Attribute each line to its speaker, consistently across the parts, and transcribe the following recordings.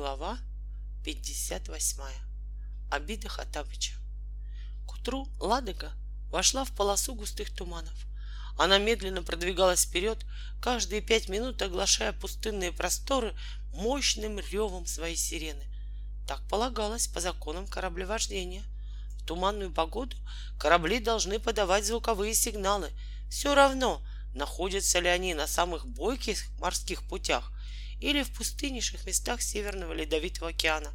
Speaker 1: Глава 58. Обида Хатабыча. К утру Ладога вошла в полосу густых туманов. Она медленно продвигалась вперед, каждые пять минут оглашая пустынные просторы мощным ревом своей сирены. Так полагалось по законам кораблевождения. В туманную погоду корабли должны подавать звуковые сигналы. Все равно, находятся ли они на самых бойких морских путях или в пустыннейших местах Северного Ледовитого океана,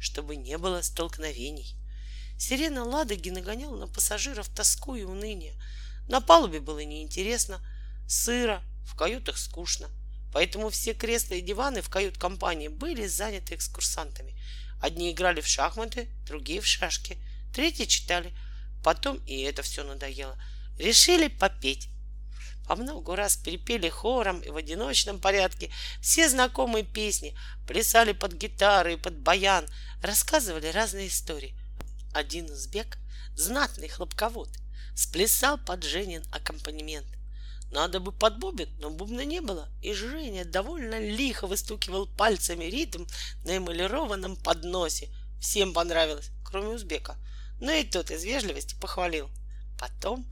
Speaker 1: чтобы не было столкновений. Сирена Ладоги нагоняла на пассажиров тоску и уныние. На палубе было неинтересно, сыро, в каютах скучно. Поэтому все кресла и диваны в кают-компании были заняты экскурсантами. Одни играли в шахматы, другие в шашки, третьи читали. Потом, и это все надоело, решили попеть по много раз перепели хором и в одиночном порядке все знакомые песни, плясали под гитары и под баян, рассказывали разные истории. Один узбек, знатный хлопковод, сплясал под Женин аккомпанемент. Надо бы под бубен, но бубна не было, и Женя довольно лихо выстукивал пальцами ритм на эмалированном подносе. Всем понравилось, кроме узбека. Но и тот из вежливости похвалил. Потом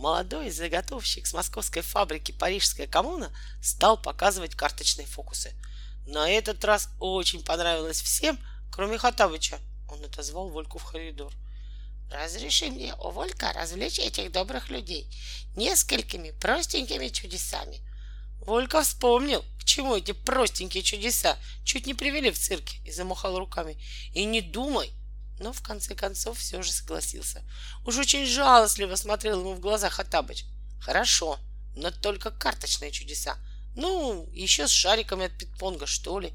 Speaker 1: молодой заготовщик с московской фабрики «Парижская коммуна» стал показывать карточные фокусы. На этот раз очень понравилось всем, кроме Хатабыча. Он отозвал Вольку в коридор.
Speaker 2: Разреши мне, о Волька, развлечь этих добрых людей несколькими простенькими чудесами.
Speaker 1: Волька вспомнил, к чему эти простенькие чудеса чуть не привели в цирке и замахал руками. И не думай, но в конце концов все же согласился. Уж очень жалостливо смотрел ему в глаза Хатабыч. Хорошо, но только карточные чудеса. Ну, еще с шариками от питпонга, что ли.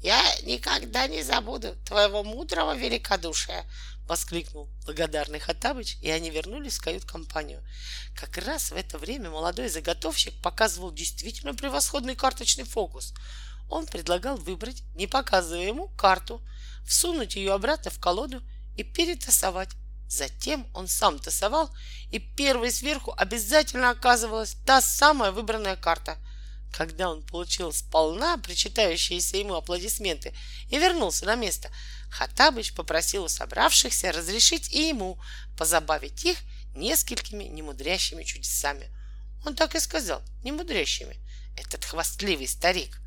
Speaker 2: Я никогда не забуду твоего мудрого великодушия,
Speaker 1: воскликнул благодарный Хатабыч, и они вернулись в кают-компанию. Как раз в это время молодой заготовщик показывал действительно превосходный карточный фокус. Он предлагал выбрать, не показывая ему, карту — всунуть ее обратно в колоду и перетасовать. Затем он сам тасовал, и первой сверху обязательно оказывалась та самая выбранная карта. Когда он получил сполна причитающиеся ему аплодисменты и вернулся на место, Хатабыч попросил у собравшихся разрешить и ему позабавить их несколькими немудрящими чудесами. Он так и сказал, немудрящими, этот хвастливый старик.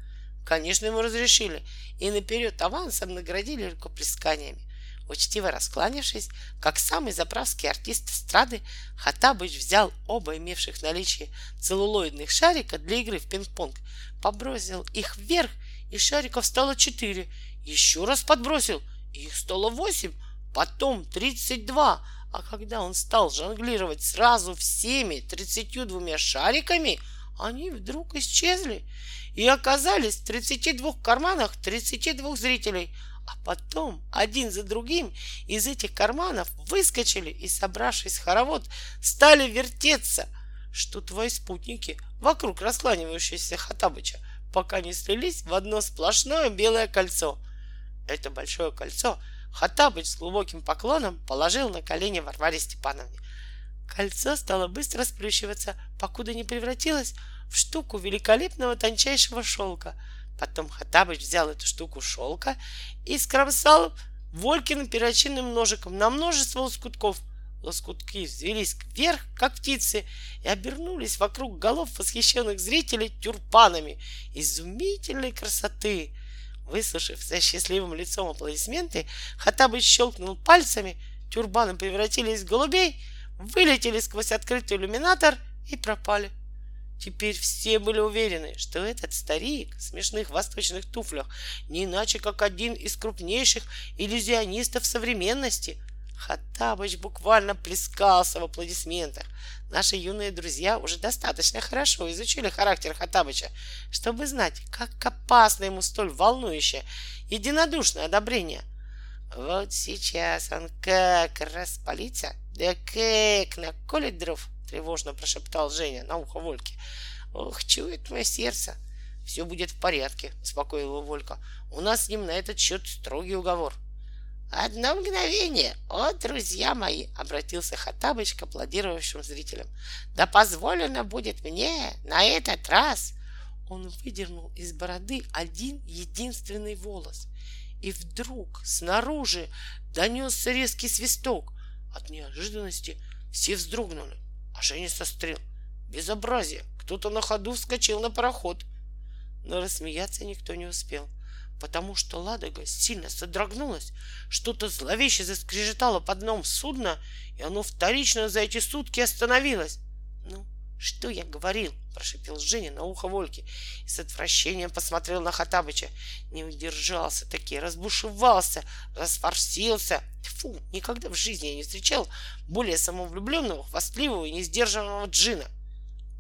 Speaker 1: Конечно, ему разрешили, и наперед авансом наградили рукоплесканиями. Учтиво раскланившись, как самый заправский артист эстрады, Хатабыч взял оба имевших в наличии целлулоидных шарика для игры в пинг-понг, подбросил их вверх, и шариков стало четыре. Еще раз подбросил, и их стало восемь, потом тридцать два. А когда он стал жонглировать сразу всеми тридцатью двумя шариками, они вдруг исчезли и оказались в 32 карманах 32 зрителей. А потом один за другим из этих карманов выскочили и, собравшись в хоровод, стали вертеться, что твои спутники вокруг раскланивающегося Хатабыча, пока не слились в одно сплошное белое кольцо. Это большое кольцо Хатабыч с глубоким поклоном положил на колени Варваре Степановне. Кольцо стало быстро сплющиваться, покуда не превратилось в штуку великолепного тончайшего шелка. Потом Хатабыч взял эту штуку шелка и скромсал Волькиным перочинным ножиком на множество лоскутков. Лоскутки взвелись вверх, как птицы, и обернулись вокруг голов восхищенных зрителей тюрпанами изумительной красоты. Выслушав за счастливым лицом аплодисменты, Хатабыч щелкнул пальцами, тюрбаны превратились в голубей, вылетели сквозь открытый иллюминатор и пропали. Теперь все были уверены, что этот старик в смешных восточных туфлях не иначе, как один из крупнейших иллюзионистов современности. Хаттабыч буквально плескался в аплодисментах. Наши юные друзья уже достаточно хорошо изучили характер Хаттабыча, чтобы знать, как опасно ему столь волнующее, единодушное одобрение. Вот сейчас он как распалится, да как наколет дров, тревожно прошептал Женя на ухо Вольке. Ох, чует мое сердце. Все будет в порядке, успокоил его Волька. У нас с ним на этот счет строгий уговор.
Speaker 2: Одно мгновение, о, друзья мои, обратился Хатабыч к аплодировавшим зрителям. Да позволено будет мне на этот раз.
Speaker 1: Он выдернул из бороды один единственный волос И вдруг снаружи донесся резкий свисток. От неожиданности все вздрогнули, а Женя сострел. Безобразие! Кто-то на ходу вскочил на пароход. Но рассмеяться никто не успел, потому что Ладога сильно содрогнулась, что-то зловеще заскрежетало под дном судна, и оно вторично за эти сутки остановилось. Что я говорил? прошипел Женя на ухо Вольке и с отвращением посмотрел на Хатабыча. Не удержался таки, разбушевался, расфорсился. Фу, никогда в жизни я не встречал более самовлюбленного, хвастливого и несдержанного джина.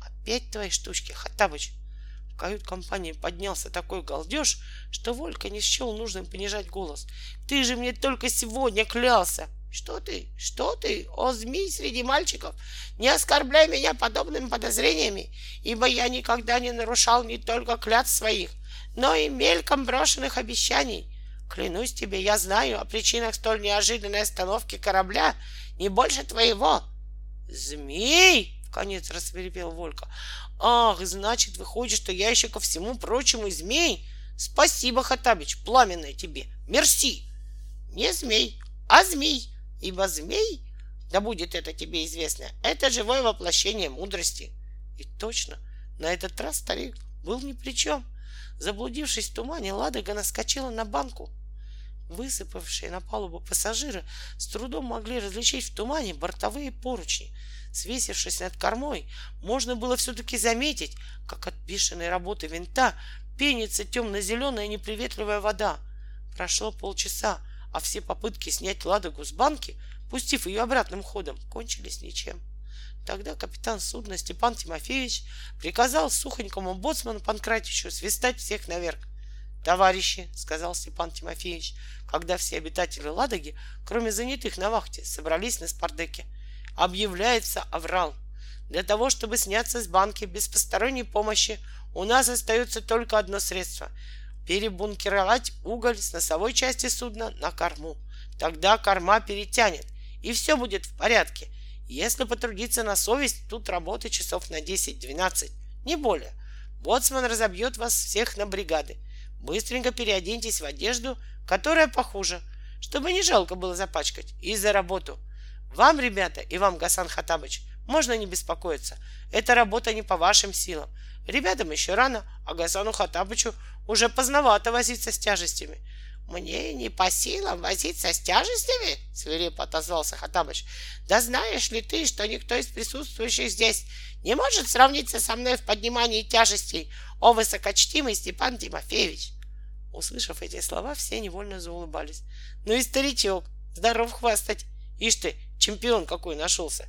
Speaker 1: Опять твои штучки, Хатабыч. В кают-компании поднялся такой галдеж, что Волька не счел нужным понижать голос. Ты же мне только сегодня клялся. Что ты? Что ты? О, змей среди мальчиков! Не оскорбляй меня подобными подозрениями, ибо я никогда не нарушал не только клятв своих, но и мельком брошенных обещаний. Клянусь тебе, я знаю о причинах столь неожиданной остановки корабля не больше твоего. Змей! — конец рассверепел Волька. Ах, значит, выходит, что я еще ко всему прочему змей? Спасибо, Хатабич, пламенное тебе. Мерси! Не змей, а змей ибо змей, да будет это тебе известно, это живое воплощение мудрости. И точно, на этот раз старик был ни при чем. Заблудившись в тумане, Ладога наскочила на банку. Высыпавшие на палубу пассажиры с трудом могли различить в тумане бортовые поручни. Свесившись над кормой, можно было все-таки заметить, как от бешеной работы винта пенится темно-зеленая неприветливая вода. Прошло полчаса, а все попытки снять Ладогу с банки, пустив ее обратным ходом, кончились ничем. Тогда капитан судна Степан Тимофеевич приказал сухонькому боцману Панкратичу свистать всех наверх. «Товарищи», — сказал Степан Тимофеевич, когда все обитатели Ладоги, кроме занятых на вахте, собрались на спардеке, объявляется аврал. Для того, чтобы сняться с банки без посторонней помощи, у нас остается только одно средство перебункировать уголь с носовой части судна на корму. Тогда корма перетянет, и все будет в порядке. Если потрудиться на совесть, тут работы часов на 10-12, не более. Боцман разобьет вас всех на бригады. Быстренько переоденьтесь в одежду, которая похуже, чтобы не жалко было запачкать, и за работу. Вам, ребята, и вам, Гасан Хатабыч, можно не беспокоиться. Эта работа не по вашим силам. Ребятам еще рано, а Гасану Хатабычу уже поздновато возиться с тяжестями. Мне не по силам возиться с тяжестями, свирепо отозвался Хатабыч. Да знаешь ли ты, что никто из присутствующих здесь не может сравниться со мной в поднимании тяжестей, о высокочтимый Степан Тимофеевич? Услышав эти слова, все невольно заулыбались. Ну и старичок, здоров хвастать. Ишь ты, чемпион какой нашелся.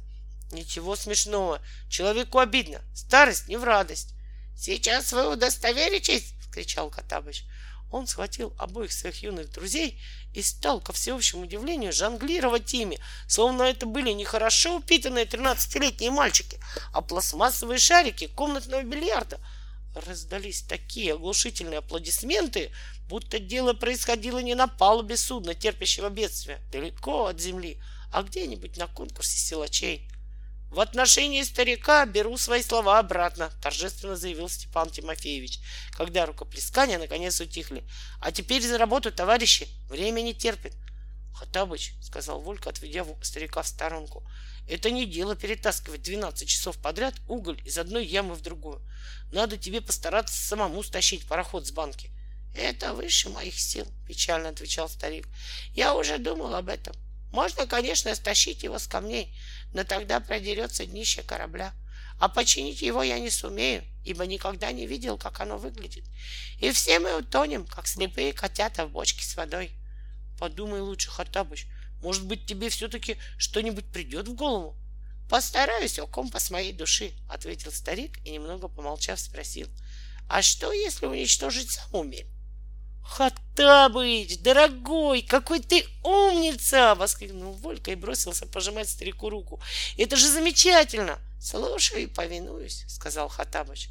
Speaker 1: Ничего смешного. Человеку обидно. Старость не в радость. Сейчас вы удостоверитесь, кричал Катабыч. Он схватил обоих своих юных друзей и стал, ко всеобщему удивлению, жонглировать ими, словно это были не хорошо упитанные тринадцатилетние мальчики, а пластмассовые шарики комнатного бильярда. Раздались такие оглушительные аплодисменты, будто дело происходило не на палубе судна, терпящего бедствия, далеко от земли, а где-нибудь на конкурсе силачей. В отношении старика беру свои слова обратно, торжественно заявил Степан Тимофеевич, когда рукоплескания наконец утихли. А теперь за работу, товарищи, время не терпит. Хатабыч, сказал Волька, отведя старика в сторонку, это не дело перетаскивать 12 часов подряд уголь из одной ямы в другую. Надо тебе постараться самому стащить пароход с банки. Это выше моих сил, печально отвечал старик. Я уже думал об этом. Можно, конечно, стащить его с камней, но тогда продерется днище корабля. А починить его я не сумею, ибо никогда не видел, как оно выглядит. И все мы утонем, как слепые котята в бочке с водой. Подумай лучше, Хаттабыч, может быть, тебе все-таки что-нибудь придет в голову? Постараюсь, о компас моей души, ответил старик и, немного помолчав, спросил. А что, если уничтожить саму? «Хаттабыч, дорогой, какой ты умница!» — воскликнул Волька и бросился пожимать старику руку. «Это же замечательно!» «Слушай и повинуюсь», — сказал Хаттабыч.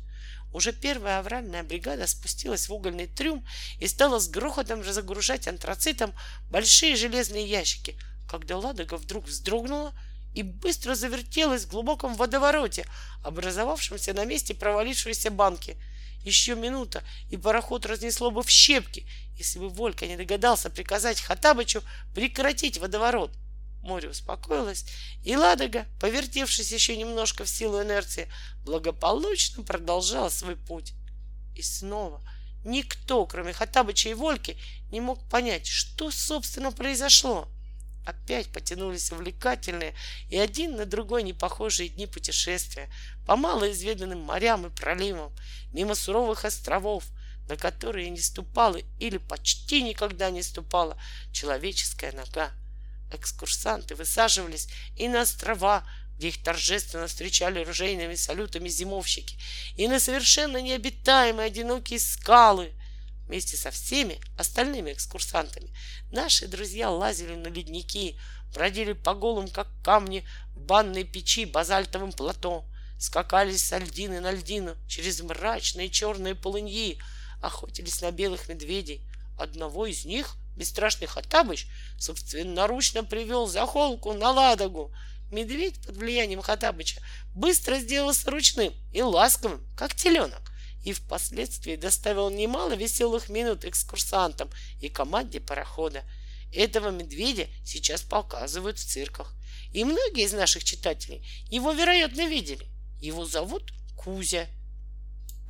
Speaker 1: Уже первая авральная бригада спустилась в угольный трюм и стала с грохотом разогружать антрацитом большие железные ящики, когда Ладога вдруг вздрогнула и быстро завертелась в глубоком водовороте, образовавшемся на месте провалившейся банки — Еще минута, и пароход разнесло бы в щепки, если бы Волька не догадался приказать Хатабычу прекратить водоворот. Море успокоилось, и Ладога, повертевшись еще немножко в силу инерции, благополучно продолжала свой путь. И снова никто, кроме Хатабыча и Вольки, не мог понять, что, собственно, произошло. Опять потянулись увлекательные и один на другой не похожие дни путешествия по малоизведанным морям и проливам, мимо суровых островов, на которые не ступала или почти никогда не ступала человеческая нога. Экскурсанты высаживались и на острова, где их торжественно встречали ружейными салютами зимовщики, и на совершенно необитаемые одинокие скалы. Вместе со всеми остальными экскурсантами наши друзья лазили на ледники, бродили по голым, как камни, в банной печи базальтовым плато, скакали с льдины на льдину через мрачные черные полыньи, охотились на белых медведей. Одного из них Бесстрашный Хаттабыч собственноручно привел за холку на Ладогу. Медведь под влиянием Хаттабыча быстро сделался ручным и ласковым, как теленок, и впоследствии доставил немало веселых минут экскурсантам и команде парохода. Этого медведя сейчас показывают в цирках. И многие из наших читателей его, вероятно, видели. Его зовут Кузя.